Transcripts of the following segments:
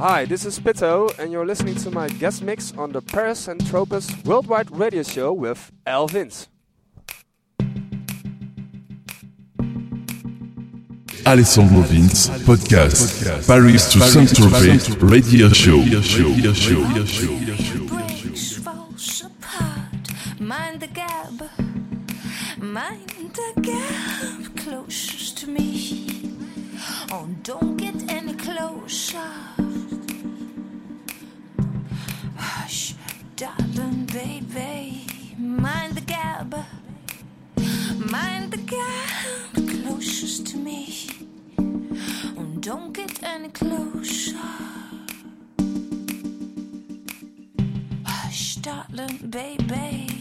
Hi, this is Pitto, and you're listening to my guest mix on the Paris and Tropez Worldwide Radio Show with Al Vince. Alessandro Vince, podcast, Paris to Saint-Tropez Radio Show. breaks, falls apart. Mind the gap, mind the gap closest to me. Oh, don't get any closer. Baby, mind the gap, mind the gap closest to me. And don't get any closer. Hush, darling, baby.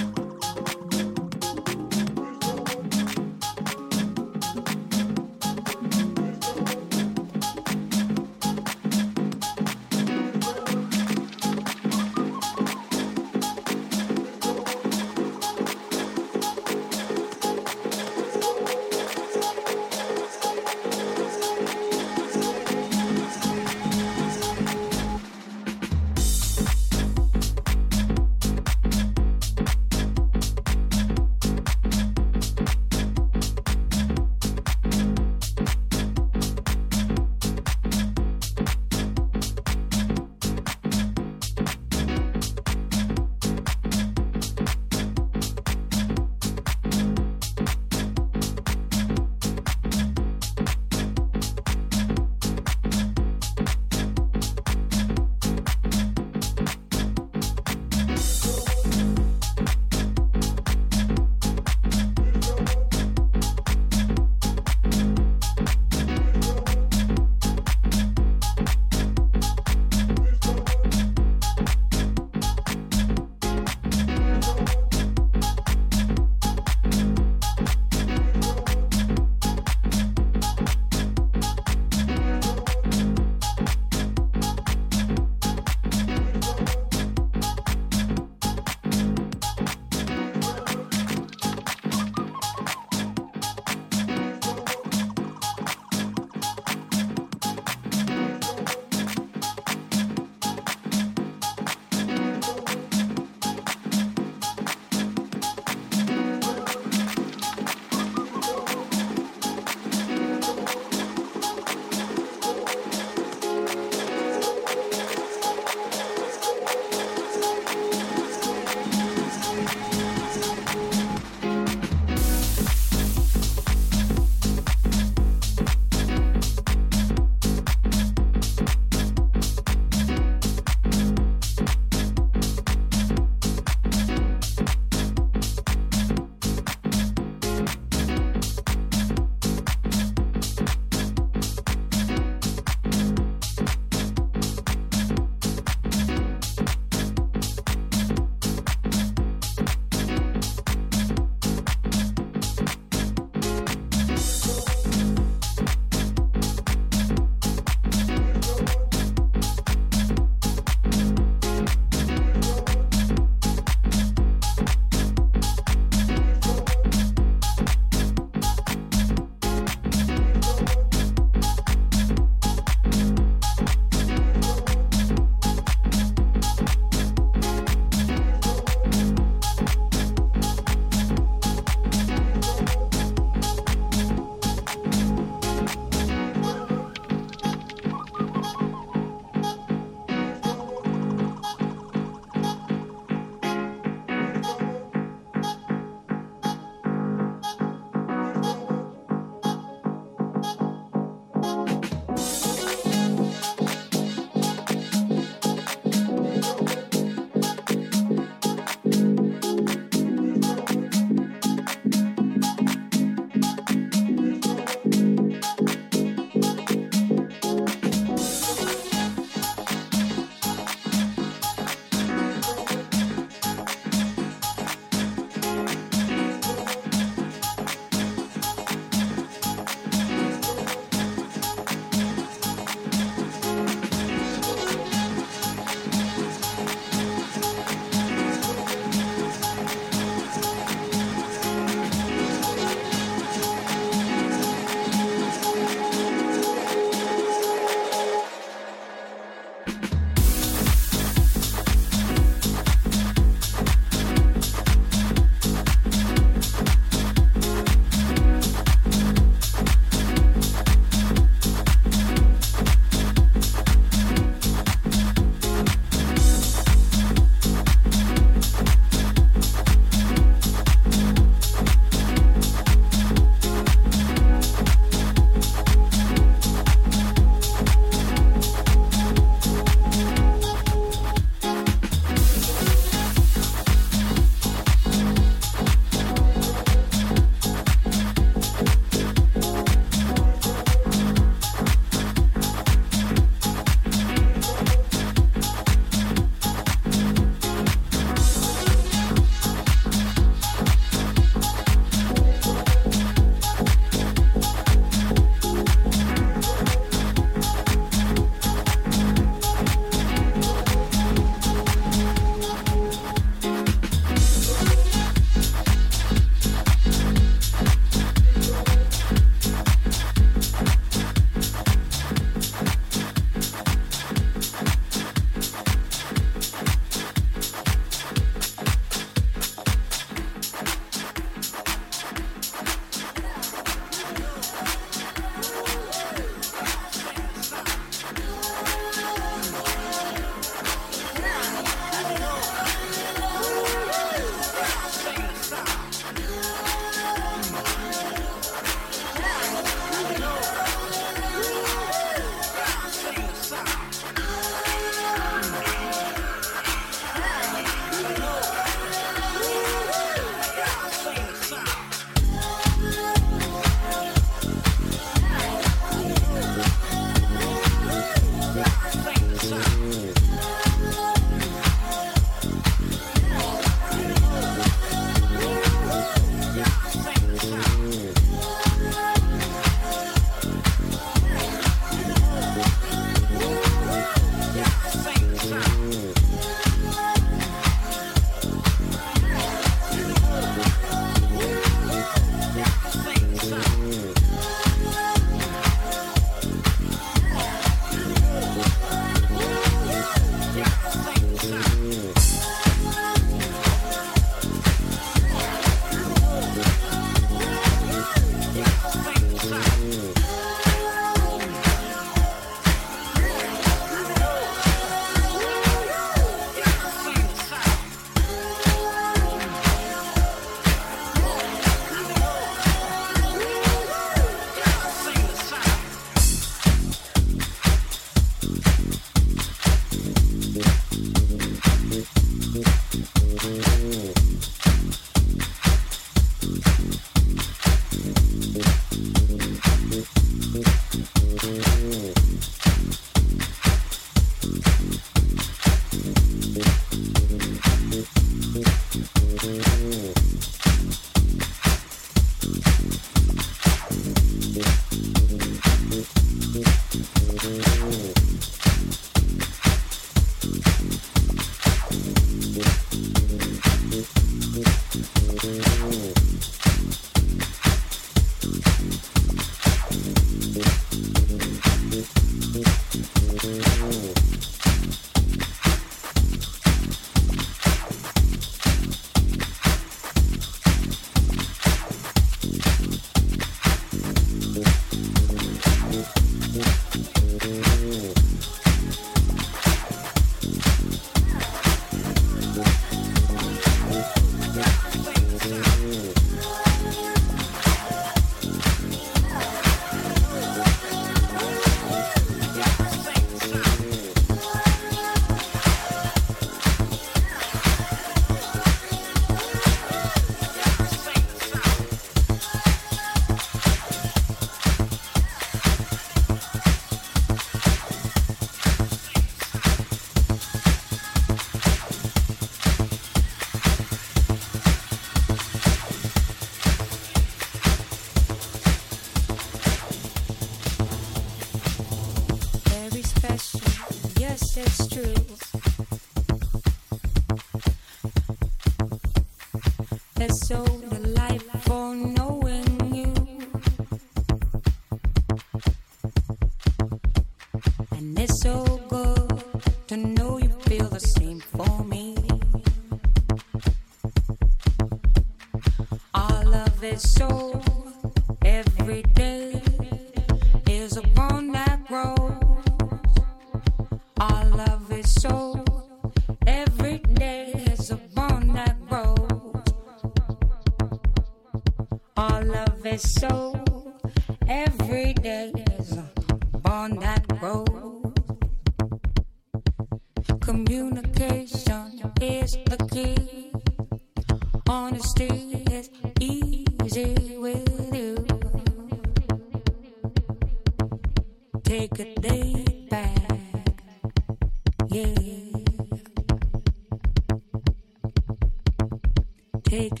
take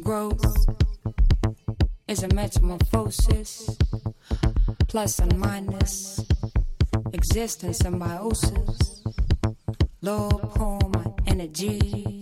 Growth is a metamorphosis, plus and minus, existence and biosis. Low, pull my energy.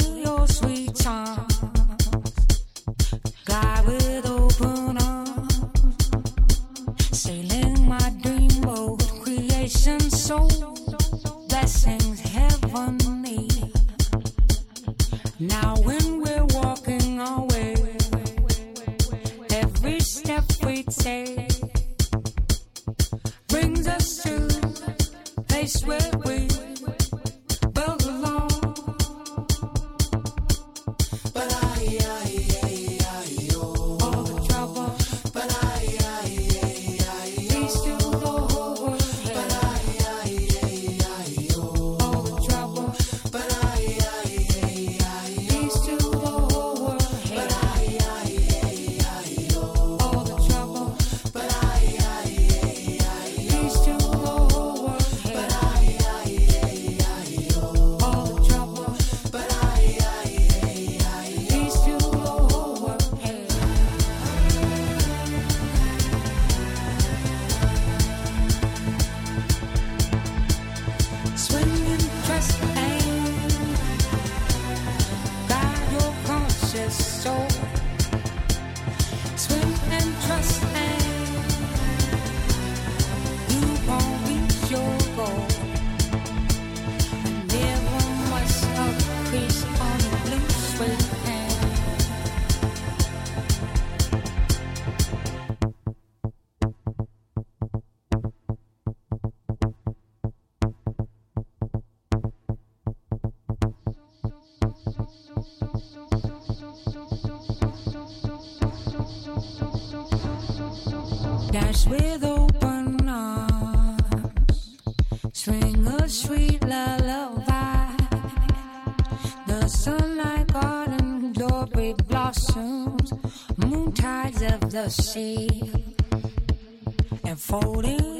sea and folding.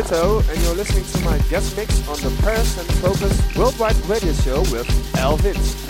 And you're listening to my guest mix on the Paris and Focus Worldwide Radio Show with Al Vince.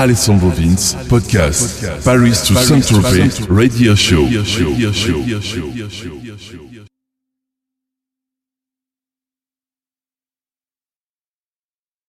Alessandro Vince Podcast. Paris to Saint-Tropez Radio Show.